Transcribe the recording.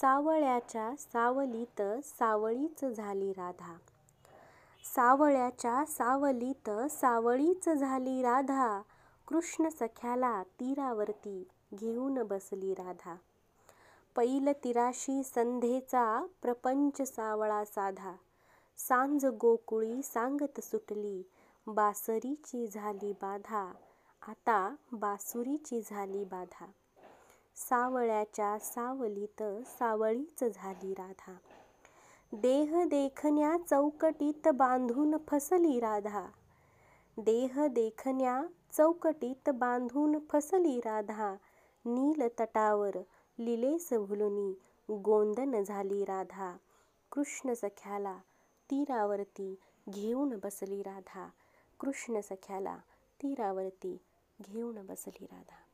सावळ्याच्या सावलीत सावळीच झाली राधा. सावळ्याच्या सावलीत सावळीच झाली राधा. कृष्ण सख्याला तीरावरती घेऊन बसली राधा. पैल तिराशी संधेचा प्रपंच सावळा साधा. सांज गोकुळी सांगत सुटली बासरीची झाली बाधा. आता बासुरीची झाली बाधा. सावळ्याच्या सावलीत सावळीच झाली राधा. देह देखण्या चौकटीत बांधून फसली राधा. देह देखण्या चौकटीत बांधून फसली राधा. नील तटावर लिलेस भुलुनी गोंदन झाली राधा. कृष्ण सख्याला तीरावरती घेऊन बसली राधा. कृष्ण सख्याला तीरावरती घेऊन बसली राधा.